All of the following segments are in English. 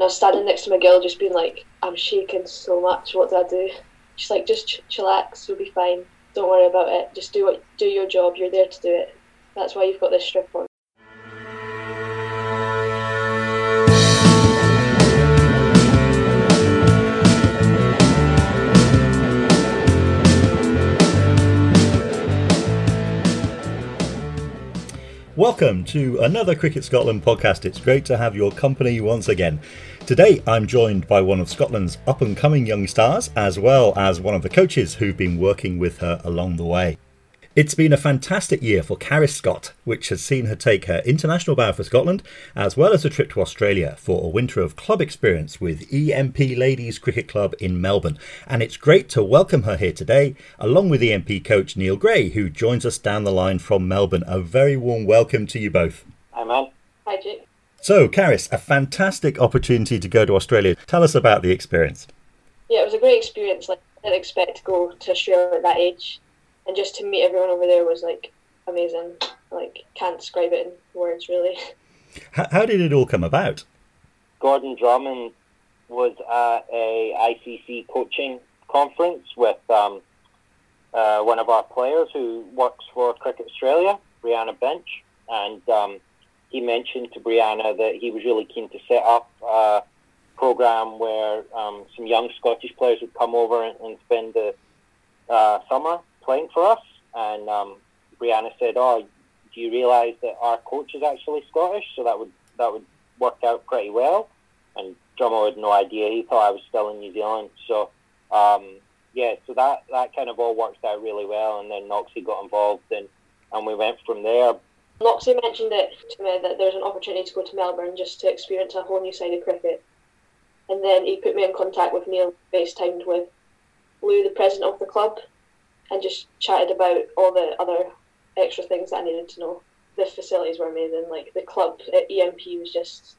And I was standing next to my girl, just being like, I'm shaking so much. What do I do? She's like, just ch- chillax, you'll be fine. Don't worry about it. Just do what do your job. You're there to do it. That's why you've got this strip on. Welcome to another Cricket Scotland podcast. It's great to have your company once again. Today I'm joined by one of Scotland's up and coming young stars, as well as one of the coaches who've been working with her along the way. It's been a fantastic year for Charis Scott, which has seen her take her international bow for Scotland, as well as a trip to Australia for a winter of club experience with EMP Ladies Cricket Club in Melbourne. And it's great to welcome her here today, along with EMP coach Neil Gray, who joins us down the line from Melbourne. A very warm welcome to you both. Hi, man. Hi, Jake. So, Charis, a fantastic opportunity to go to Australia. Tell us about the experience. Yeah, it was a great experience. Like I didn't expect to go to Australia at that age, and just to meet everyone over there was like amazing. Like can't describe it in words really. H- how did it all come about? Gordon Drummond was at a ICC coaching conference with um, uh, one of our players who works for Cricket Australia, Brianna Bench, and um, he mentioned to Brianna that he was really keen to set up a program where um, some young Scottish players would come over and, and spend the uh, summer playing for us. And um, Brianna said, "Oh, do you realise that our coach is actually Scottish? So that would that would work out pretty well." And Drummer had no idea. He thought I was still in New Zealand. So um, yeah, so that that kind of all worked out really well. And then Noxie got involved, and and we went from there. Noxie mentioned it to me that there's an opportunity to go to Melbourne just to experience a whole new side of cricket. And then he put me in contact with Neil, FaceTimed with Lou, the president of the club, and just chatted about all the other extra things that I needed to know. The facilities were amazing. Like the club at EMP was just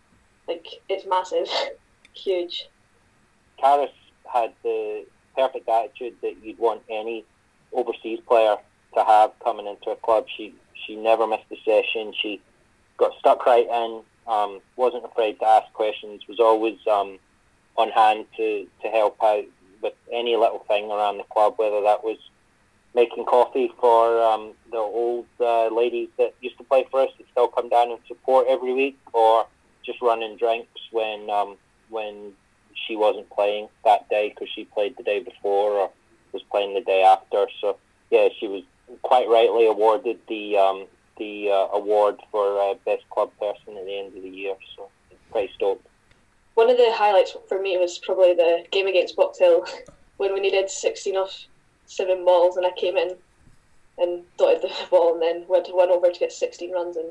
like it's massive, huge. Charis had the perfect attitude that you'd want any overseas player to have coming into a club. She she never missed a session. She got stuck right in. Um, wasn't afraid to ask questions. Was always um, on hand to, to help out with any little thing around the club, whether that was making coffee for um, the old uh, ladies that used to play for us that still come down and support every week, or just running drinks when um, when she wasn't playing that day because she played the day before or was playing the day after. So yeah, she was quite rightly awarded the um, the uh, award for uh, best club person at the end of the year. So pretty stoked. One of the highlights for me was probably the game against Box Hill when we needed 16 off seven balls and I came in and dotted the ball and then went to one over to get 16 runs and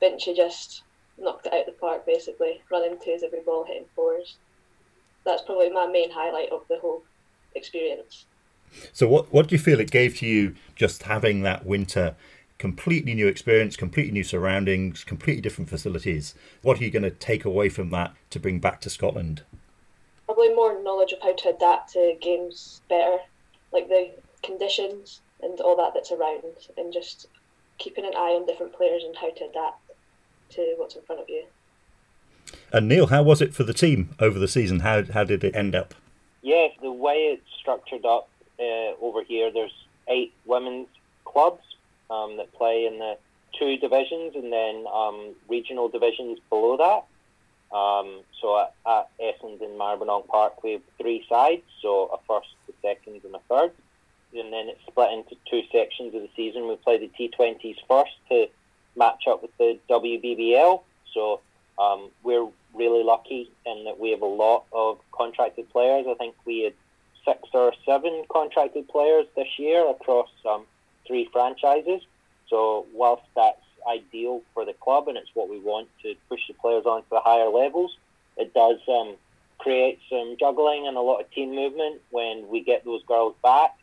Vinchy just knocked it out of the park basically, running twos every ball, hitting fours. That's probably my main highlight of the whole experience. So, what what do you feel it gave to you just having that winter? Completely new experience, completely new surroundings, completely different facilities. What are you going to take away from that to bring back to Scotland? Probably more knowledge of how to adapt to games better, like the conditions and all that that's around, and just keeping an eye on different players and how to adapt to what's in front of you. And Neil, how was it for the team over the season? How how did it end up? Yeah, the way it's structured up uh, over here, there's eight women's clubs um, that play in the two divisions and then um, regional divisions below that. Um, so at, at Essendon Maribyrnong Park, we have three sides, so a first, a second, and a third. And then it's split into two sections of the season. We play the T20s first to match up with the WBBL. So um, we're really lucky in that we have a lot of contracted players. I think we had six or seven contracted players this year across um, three franchises. So whilst that's ideal for the club and it's what we want to push the players on to the higher levels, it does um, create some juggling and a lot of team movement when we get those girls back.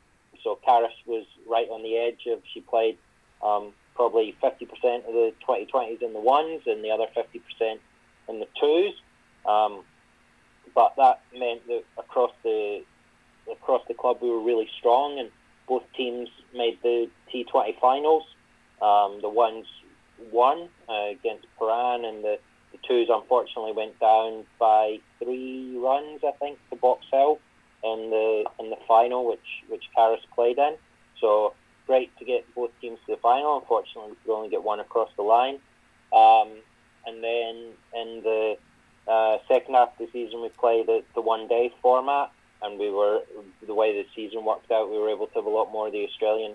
So Charis was right on the edge of she played um, probably 50% of the 2020s in the ones and the other 50% in the twos. Um, but that meant that across the across the club we were really strong, and both teams made the T20 finals. Um, the ones won uh, against Prahran, and the the twos unfortunately went down by three runs, I think, to Box Hill in the in the final, which which Charis played in. So great to get both teams to the final. Unfortunately, we only get one across the line. Um, and then in the uh, second half of the season, we played the, the one day format, and we were the way the season worked out. We were able to have a lot more of the Australian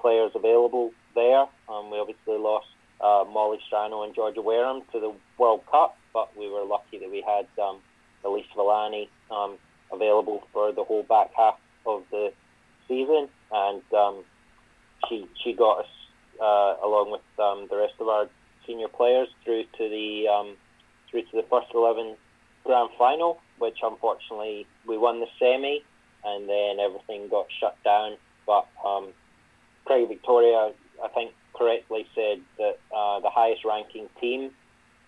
players available there. Um, we obviously lost uh, Molly Strano and Georgia Wareham to the World Cup, but we were lucky that we had um, Elise Villani um, available for the whole back half of the season, and um, she she got us uh, along with um, the rest of our senior players through to the um, through to the first eleven grand final, which unfortunately we won the semi, and then everything got shut down. But um, Cricket Victoria, I think, correctly said that uh, the highest ranking team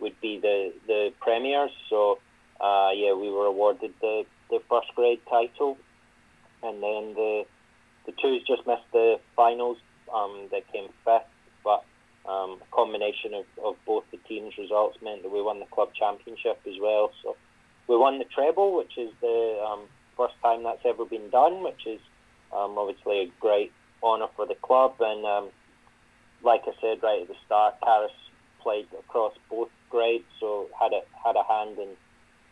would be the the premiers. So uh, yeah, we were awarded the, the first grade title, and then the the twos just missed the finals. Um, they came fifth, but um, a combination of, of both the teams' results meant that we won the club championship as well. So we won the treble, which is the um, first time that's ever been done, which is um, obviously a great honour for the club. And um, like I said right at the start, Charis played across both grades, so had a had a hand in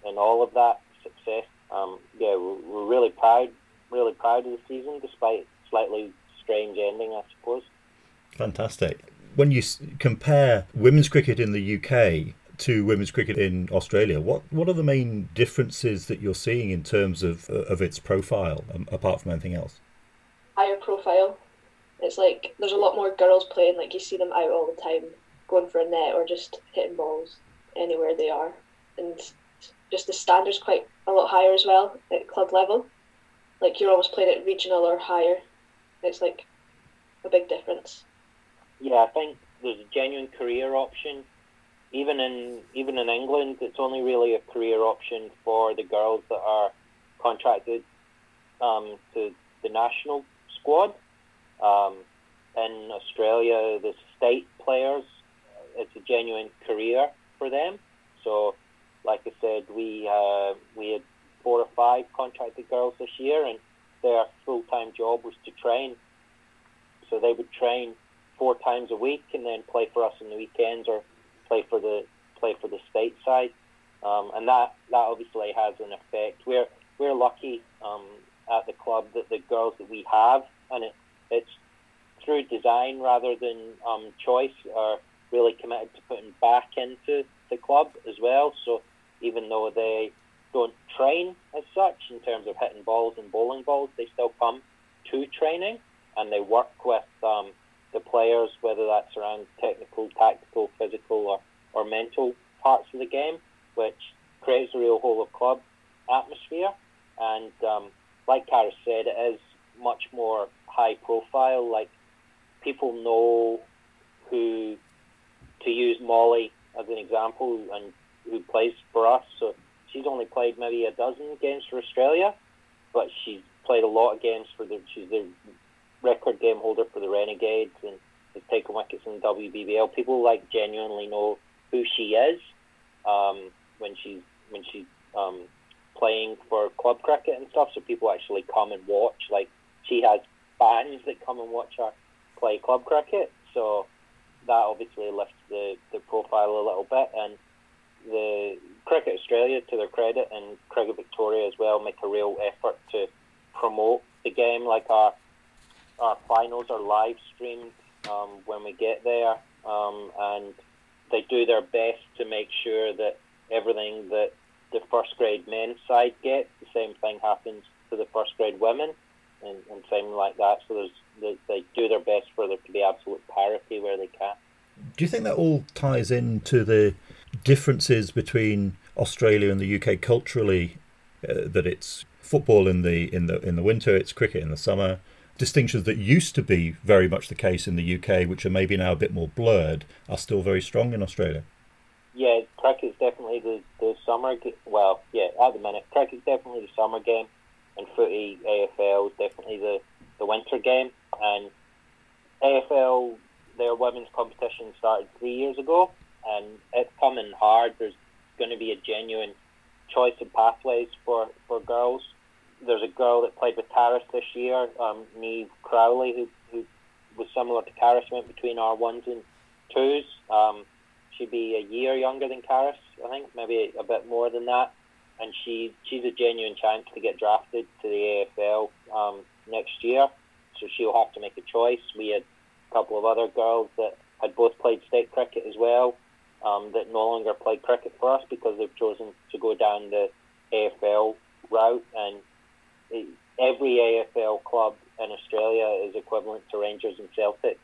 in all of that success. Um, yeah, we're, we're really proud, really proud of the season, despite slightly strange ending, I suppose. Fantastic. When you compare women's cricket in the UK to women's cricket in Australia, what what are the main differences that you're seeing in terms of of its profile, um, apart from anything else? Higher profile. It's like there's a lot more girls playing. Like you see them out all the time, going for a net or just hitting balls anywhere they are, and just the standards quite a lot higher as well at club level. Like you're always playing at regional or higher. It's like a big difference. Yeah, I think there's a genuine career option. Even in even in England, it's only really a career option for the girls that are contracted um, to the national squad. Um, in Australia, the state players, it's a genuine career for them. So, like I said, we uh, we had four or five contracted girls this year, and their full time job was to train. So they would train four times a week and then play for us on the weekends or play for the play for the state side. Um, and that, that obviously has an effect. We're we're lucky um, at the club that the girls that we have, and it, it's through design rather than um, choice, are really committed to putting back into the club as well. So even though they don't train as such in terms of hitting balls and bowling balls. They still come to training and they work with um, the players, whether that's around technical, tactical, physical, or, or mental parts of the game, which creates a real whole of club atmosphere. And um, like Charis said, it is much more high profile. Like people know who to use Molly as an example and who plays for us. So she's only played maybe a dozen games for Australia, but she's played a lot of games for the. She's the record game holder for the Renegades and has taken wickets in the WBBL. People like genuinely know who she is um, when she's when she's um, playing for club cricket and stuff. So people actually come and watch. Like she has fans that come and watch her play club cricket. So that obviously lifts the, the profile a little bit and Australia, to their credit, and Cricket Victoria as well, make a real effort to promote the game. Like our our finals are live streamed um, when we get there, um, and they do their best to make sure that everything that the first grade men's side gets, the same thing happens to the first grade women, and, and same like that. So there's they, they do their best for there to be absolute parity where they can. Do you think that all ties into the differences between Australia and the UK culturally? Uh, that it's football in the in the in the winter, it's cricket in the summer. Distinctions that used to be very much the case in the UK, which are maybe now a bit more blurred, are still very strong in Australia. Yeah, cricket is definitely the, the summer. Well, yeah, at the minute, cricket is definitely the summer game, and footy AFL is definitely the the winter game. And AFL, their women's competition started three years ago, and it's coming hard. There's going to be a genuine choice of pathways for, for girls. There's a girl that played with Charis this year, um, Neve Crowley, who, who was similar to Charis, went between our ones and twos. Um, she'd be a year younger than Charis, I think, maybe a bit more than that. And she she's a genuine chance to get drafted to the AFL um, next year. So she'll have to make a choice. We had a couple of other girls that had both played state cricket as well um, that no longer play cricket for us because they've chosen to go down the AFL route. And every AFL club in Australia is equivalent to Rangers and Celtic.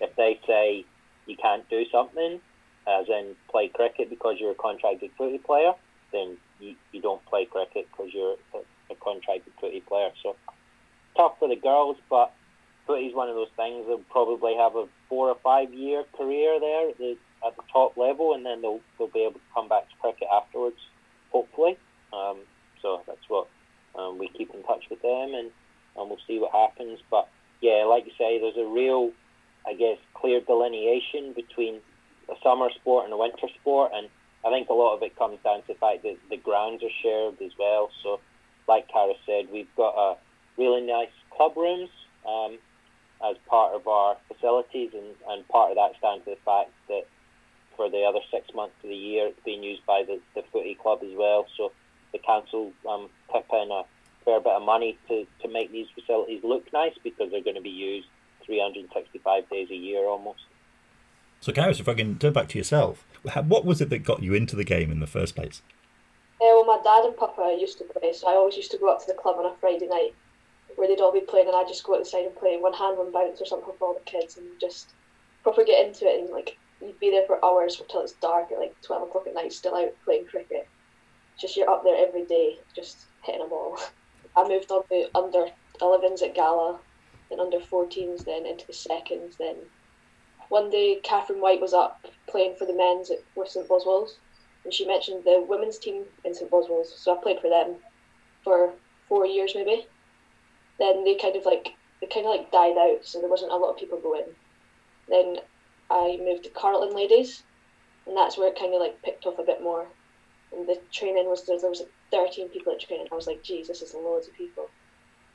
If they say you can't do something, as in play cricket because you're a contracted footy player, then you, you don't play cricket because you're a, contracted footy player. So tough for the girls, but footy's one of those things. They'll probably have a four or five year career there at the top level, and then they'll they'll be able to come back to cricket afterwards, hopefully. Um, so that's what um, we keep in touch with them, and and we'll see what happens. But yeah, like you say, there's a real, I guess, clear delineation between a summer sport and a winter sport, and I think a lot of it comes down to the fact that the grounds are shared as well. So, like Charis said, we've got a really nice club rooms um, as part of our facilities, and, and part of that's down to the fact that for the other six months of the year, it's being used by the, the footy club as well. So the council um, tip in a fair bit of money to, to make these facilities look nice because they're going to be used 365 days a year almost. So, Charis, if I can turn back to yourself, what was it that got you into the game in the first place? Uh, well, my dad and Papa used to play, so I always used to go up to the club on a Friday night where they'd all be playing, and I'd just go out the side and play one hand, one bounce or something for all the kids, and just proper get into it. And like you'd be there for hours until it's dark at like twelve o'clock at night, still out playing cricket. Just you're up there every day, just hitting a ball. I moved on to under 11s at Gala, then under 14s, then into the seconds. Then one day, Catherine White was up playing for the men's at with St Boswell's, and she mentioned the women's team in St Boswell's. So I played for them for four years maybe. Then they kind of like they kind of like died out, so there wasn't a lot of people going. Then I moved to Carlton Ladies, and that's where it kind of like picked off a bit more. And the training was there, there was like 13 people at training. I was like, geez, this is loads of people.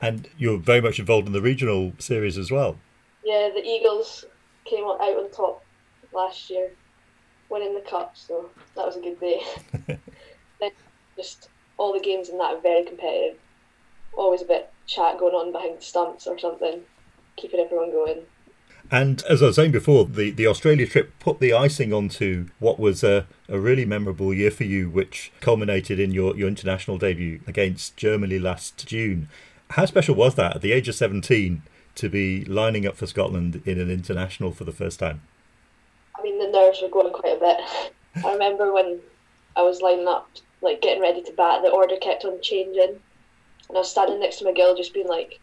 And you're very much involved in the regional series as well. Yeah, the Eagles came out on top last year, winning the cup, so that was a good day. then just all the games in that are very competitive. Always a bit chat going on behind the stumps or something, keeping everyone going. And as I was saying before, the, the Australia trip put the icing onto what was a, a really memorable year for you, which culminated in your, your international debut against Germany last June. How special was that at the age of 17 to be lining up for Scotland in an international for the first time? I mean, the nerves were going quite a bit. I remember when I was lining up, like getting ready to bat, the order kept on changing. And I was standing next to McGill, just being like,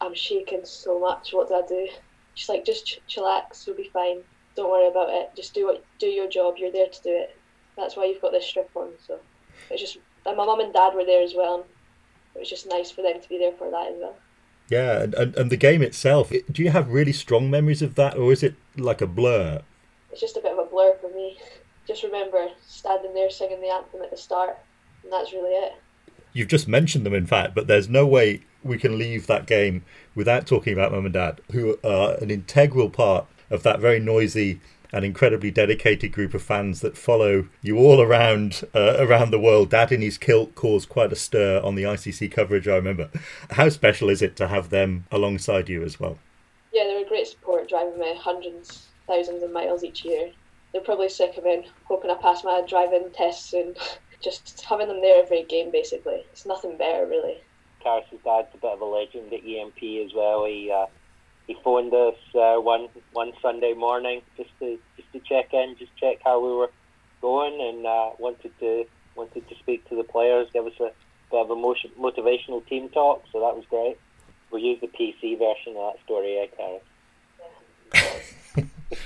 I'm shaking so much. What do I do? She's like, just ch- chillax, you'll be fine. Don't worry about it. Just do what do your job. You're there to do it. That's why you've got this strip on. So it's just and my mum and dad were there as well. It was just nice for them to be there for that as well. Yeah, and, and, and the game itself, do you have really strong memories of that, or is it like a blur? It's just a bit of a blur for me. Just remember standing there singing the anthem at the start, and that's really it. You've just mentioned them, in fact, but there's no way we can leave that game without talking about mum and dad, who are an integral part of that very noisy and incredibly dedicated group of fans that follow you all around uh, around the world. Dad in his kilt caused quite a stir on the ICC coverage. I remember. How special is it to have them alongside you as well? Yeah, they're a great support, driving me hundreds, thousands of miles each year. They're probably sick of me, hoping I pass my driving test soon. Just having them there every game, basically. It's nothing better, really. Charis's dad's a bit of a legend at EMP as well. He uh, he phoned us uh, one one Sunday morning just to just to check in, just check how we were going, and uh, wanted to wanted to speak to the players, give us a bit of a motion, motivational team talk. So that was great. We'll use the PC version of that story, eh, Charis?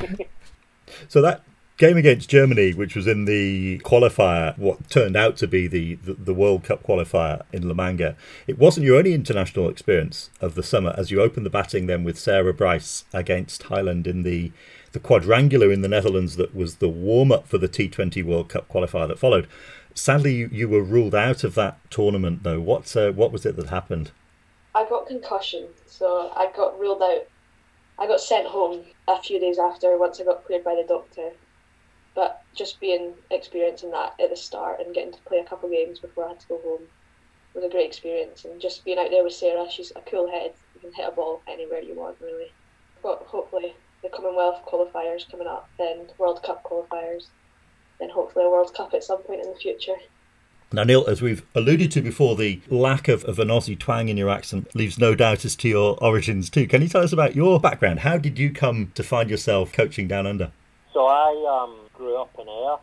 so that game against Germany, which was in the qualifier, what turned out to be the, the, the, World Cup qualifier in La Manga, it wasn't your only international experience of the summer as you opened the batting then with Sarah Bryce against Thailand in the, the quadrangular in the Netherlands that was the warm up for the T20 World Cup qualifier that followed. Sadly, you, you were ruled out of that tournament, though. What, uh, what was it that happened? I got concussion, so I got ruled out. I got sent home a few days after once I got cleared by the doctor. But just being experiencing that at the start and getting to play a couple of games before I had to go home was a great experience. And just being out there with Sarah, she's a cool head. You can hit a ball anywhere you want, really. But hopefully the Commonwealth qualifiers coming up, then World Cup qualifiers, then hopefully a World Cup at some point in the future. Now, Neil, as we've alluded to before, the lack of, of an Aussie twang in your accent leaves no doubt as to your origins too. Can you tell us about your background? How did you come to find yourself coaching down under? So I um, grew up in Ayr,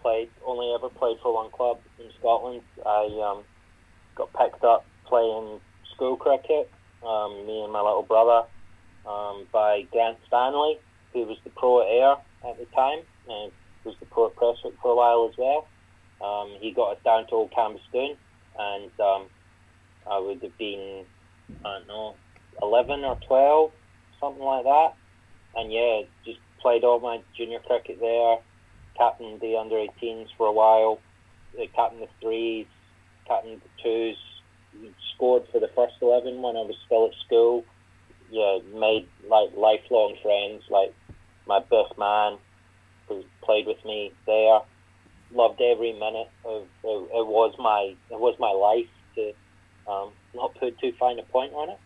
played only ever played for one club in Scotland. I um, got picked up playing school cricket, um, me and my little brother, um, by Grant Stanley, who was the pro at Ayr at the time, and was the pro at Prestwick for a while as well. Um, he got us down to Old Cambusdoon, and um, I would have been, I don't know, 11 or 12, something like that. And yeah, just played all my junior cricket there, captained the under 18s for a while, captained the threes, captained the twos, scored for the first 11 when I was still at school. Yeah, made like lifelong friends, like my best man who played with me there loved every minute of it, it was my it was my life to um, not put too fine a point on it.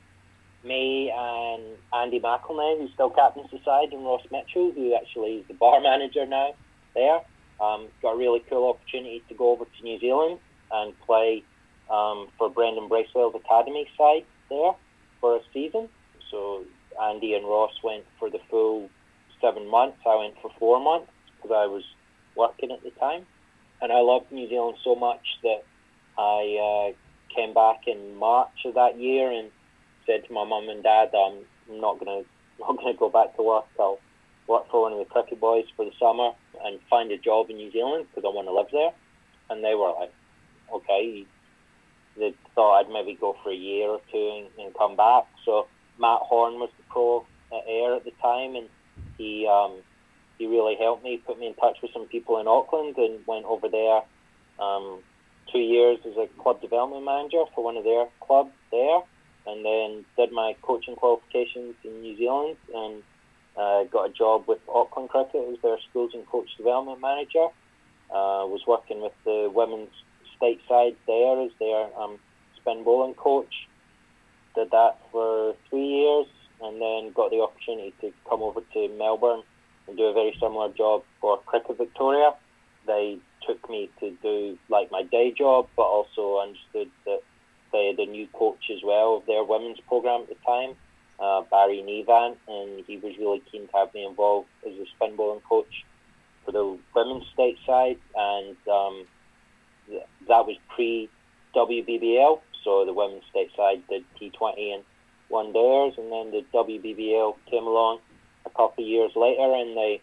Me and Andy McElnay, who still captains the side, and Ross Mitchell, who actually is the bar manager now there, um, got a really cool opportunity to go over to New Zealand and play um, for Brendon Bracewell's academy side there for a season. So Andy and Ross went for the full seven months. I went for four months because I was working at the time and I loved New Zealand so much that I uh, came back in March of that year and said to my mum and dad, I'm not gonna not gonna go back to work. I'll work for one of the cricket boys for the summer and find a job in New Zealand because I want to live there. And they were like, okay. They thought I'd maybe go for a year or two and, and come back. So Matt Horn was the pro at Ayr at the time, and he um, he really helped me, put me in touch with some people in Auckland, and went over there um, two years as a club development manager for one of their clubs there, and then did my coaching qualifications in New Zealand and uh, got a job with Auckland Cricket as their schools and coach development manager. Uh, was working with the women's state side there as their um, spin bowling coach. Did that for three years, and then got the opportunity to come over to Melbourne and do a very similar job for Cricket Victoria. They took me to do like my day job, but also understood that they had a new coach as well of their women's program at the time, uh, Barry Nevan, and he was really keen to have me involved as a spin bowling coach for the women's state side, and um, th- that was pre WBBL. So the women's state side did T20 and one theirs, and then the WBBL came along a couple of years later, and they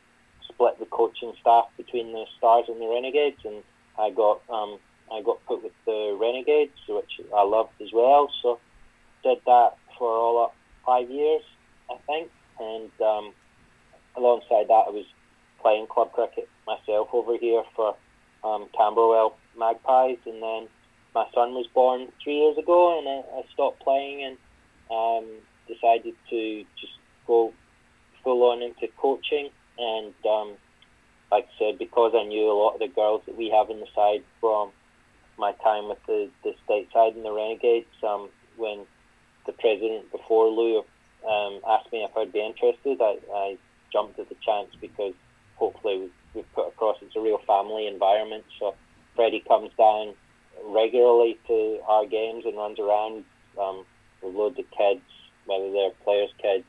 split the coaching staff between the Stars and the Renegades, and I got um, I got put with the Renegades, which I loved as well. So did that for all up five years, I think, and um, alongside that, I was playing club cricket myself over here for um, Camberwell Magpies, and then my son was born three years ago, and I, I stopped playing and um, decided to just go full on into coaching, and um, like I said, because I knew a lot of the girls that we have in the side from my time with the, the state side and the Renegades, um, when the president before Lou um, asked me if I'd be interested, I, I jumped at the chance because hopefully we've, we've put across it's a real family environment. So Freddie comes down regularly to our games and runs around um, with loads of kids, whether they're players' kids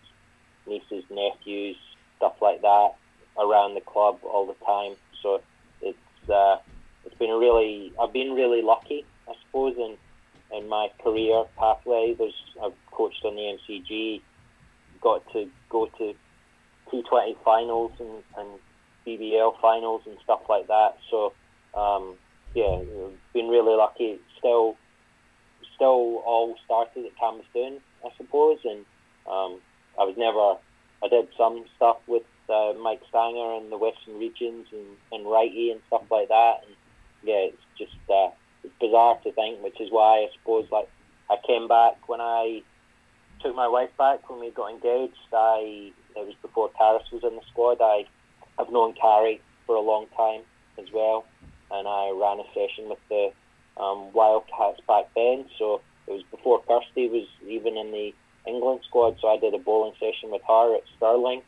nieces, nephews, stuff like that around the club all the time. So it's uh, it's been a really I've been really lucky, I suppose, in in my career pathway. There's I've coached on the MCG, got to go to T20 finals and, and BBL finals and stuff like that. So um, yeah, been really lucky. Still, still all started at Cambusdoon, I suppose, and um, I was never. I did some stuff with uh, Mike Stanger in the Western regions and, and Righty and stuff like that, and yeah, it's just uh, bizarre to think, which is why I suppose like I came back when I took my wife back when we got engaged. I it was before Charis was in the squad. I have known Carrie for a long time as well, and I ran a session with the um, Wildcats back then. So it was before Kirsty was even in the England squad. So I did a bowling session with her at Stirling,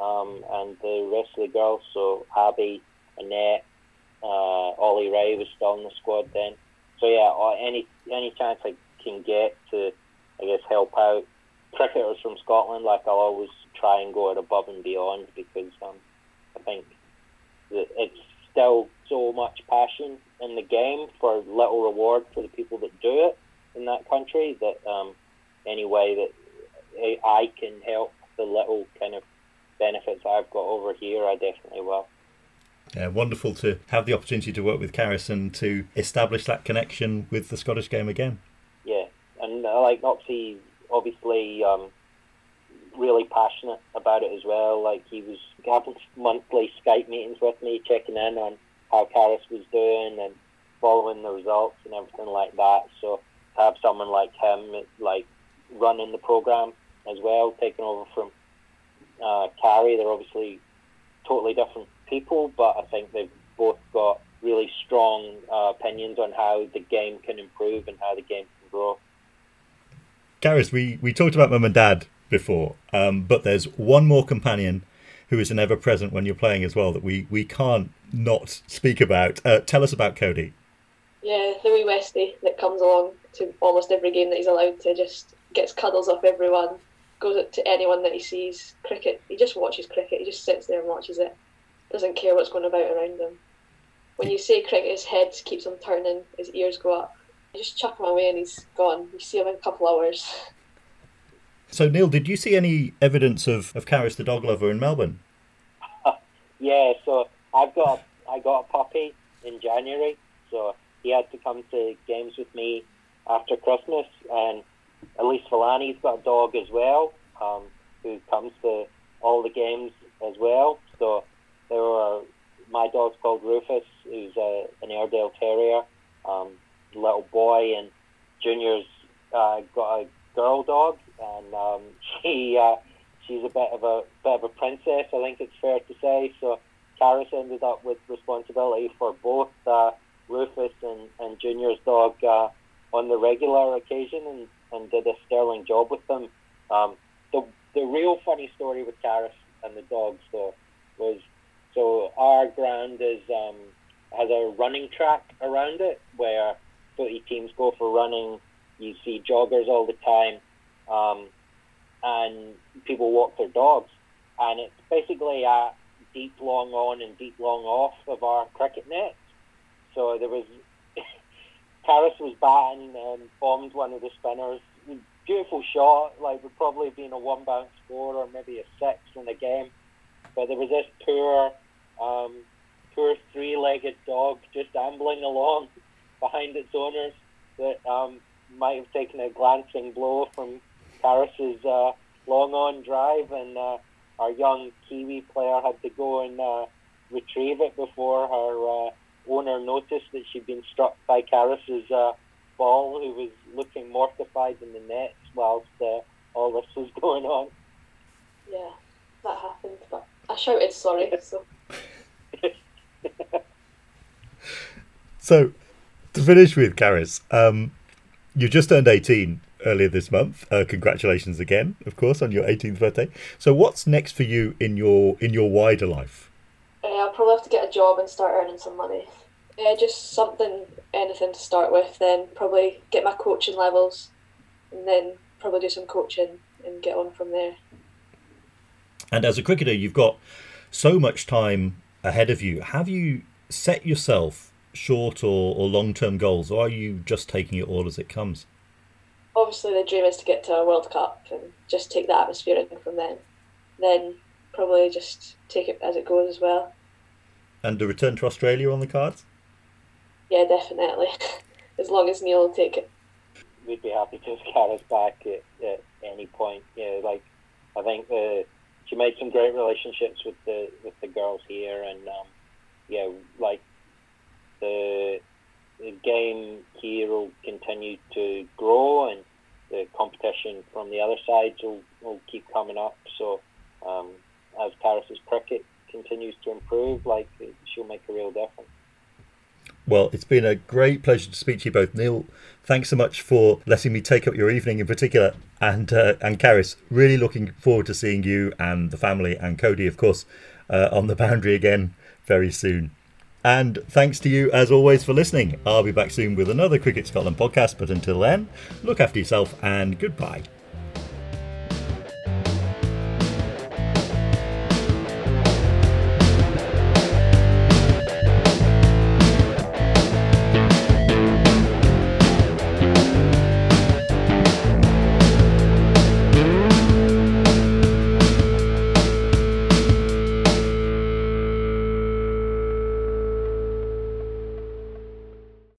um, and the rest of the girls. So Abby, Annette, uh, Ollie Ray was still in the squad then. So yeah, uh, any any chance I can get to, I guess, help out cricketers from Scotland, like I'll always try and go it above and beyond because um, I think that it's still so much passion in the game for little reward for the people that do it in that country that um, any way that I can help the little kind of benefits I've got over here, I definitely will. Yeah, wonderful to have the opportunity to work with Charis and to establish that connection with the Scottish game again. Yeah, and uh, like obviously, obviously, um, really passionate about it as well. Like he was having monthly Skype meetings with me, checking in on how Charis was doing and following the results and everything like that. So to have someone like him, like running the program as well, taking over from uh, Carrie, they're obviously totally different people, but I think they've both got really strong uh, opinions on how the game can improve and how the game can grow. Charis, we, we talked about mum and dad before, um, but there's one more companion who is an ever present when you're playing as well that we, we can't not speak about. Uh, tell us about Cody. Yeah, the wee Westie that comes along to almost every game that he's allowed to, just gets cuddles off everyone, goes up to anyone that he sees. Cricket, he just watches cricket, he just sits there and watches it, doesn't care what's going about around him. When you say cricket, his head keeps on turning, his ears go up. You just chuck him away and he's gone. You see him in a couple hours. So, Neil, did you see any evidence of, of Charis the dog lover in Melbourne? yeah, so I've got I got a puppy in January, so he had to come to games with me after Christmas, and Elise Villani's got a dog as well, um, who comes to all the games as well. So there were my dog's called Rufus, who's a, an Airedale Terrier, um, little boy, and Junior's uh, got a girl dog, and um, she uh, she's a bit of a bit of a princess. I think it's fair to say. So Charis ended up with responsibility for both uh, Rufus and, and Junior's dog uh, on the regular occasion, and, and did a sterling job with them. Um, the the real funny story with Charis and the dogs though was so our ground is um, has a running track around it where footy teams go for running you see joggers all the time, um, and people walk their dogs. And it's basically a deep long on and deep long off of our cricket nets. So there was, Charis was batting and bombed one of the spinners. Beautiful shot, like would probably have been a one bounce score or maybe a six in the game. But there was this poor, um, poor three legged dog just ambling along behind its owners that um, might have taken a glancing blow from Charis's uh, long on drive, and uh, our young Kiwi player had to go and uh, retrieve it before her uh, owner noticed that she'd been struck by Charis's uh, ball, who was looking mortified in the nets whilst uh, all this was going on. Yeah, that happened, but I shouted sorry. So. so, to finish with Charis, um, you just turned 18 earlier this month. Uh, congratulations again, of course, on your 18th birthday. So, what's next for you in your in your wider life? Uh, I'll probably have to get a job and start earning some money. Yeah, just something, anything to start with. Then probably get my coaching levels, and then probably do some coaching and get on from there. And as a cricketer, you've got so much time ahead of you. Have you set yourself short or, or long term goals, or are you just taking it all as it comes? Obviously, the dream is to get to a World Cup and just take the atmosphere in from then. Then probably just take it as it goes as well. and a return to Australia on the cards? Yeah, definitely. as long as Neil will take it. We'd be happy to have Charis back at, at any point. Yeah, like I think the she made some great relationships with the with the girls here, and um, yeah, like the the game here will continue to grow, and the competition from the other sides will, will keep coming up. So um, as Charis's cricket continues to improve, like she'll make a real difference. Well, it's been a great pleasure to speak to you both, Neil. Thanks so much for letting me take up your evening in particular, and uh, and Charis. Really looking forward to seeing you and the family and Cody, of course, uh, on the boundary again very soon. And thanks to you, as always, for listening. I'll be back soon with another Cricket Scotland podcast, but until then, look after yourself and goodbye.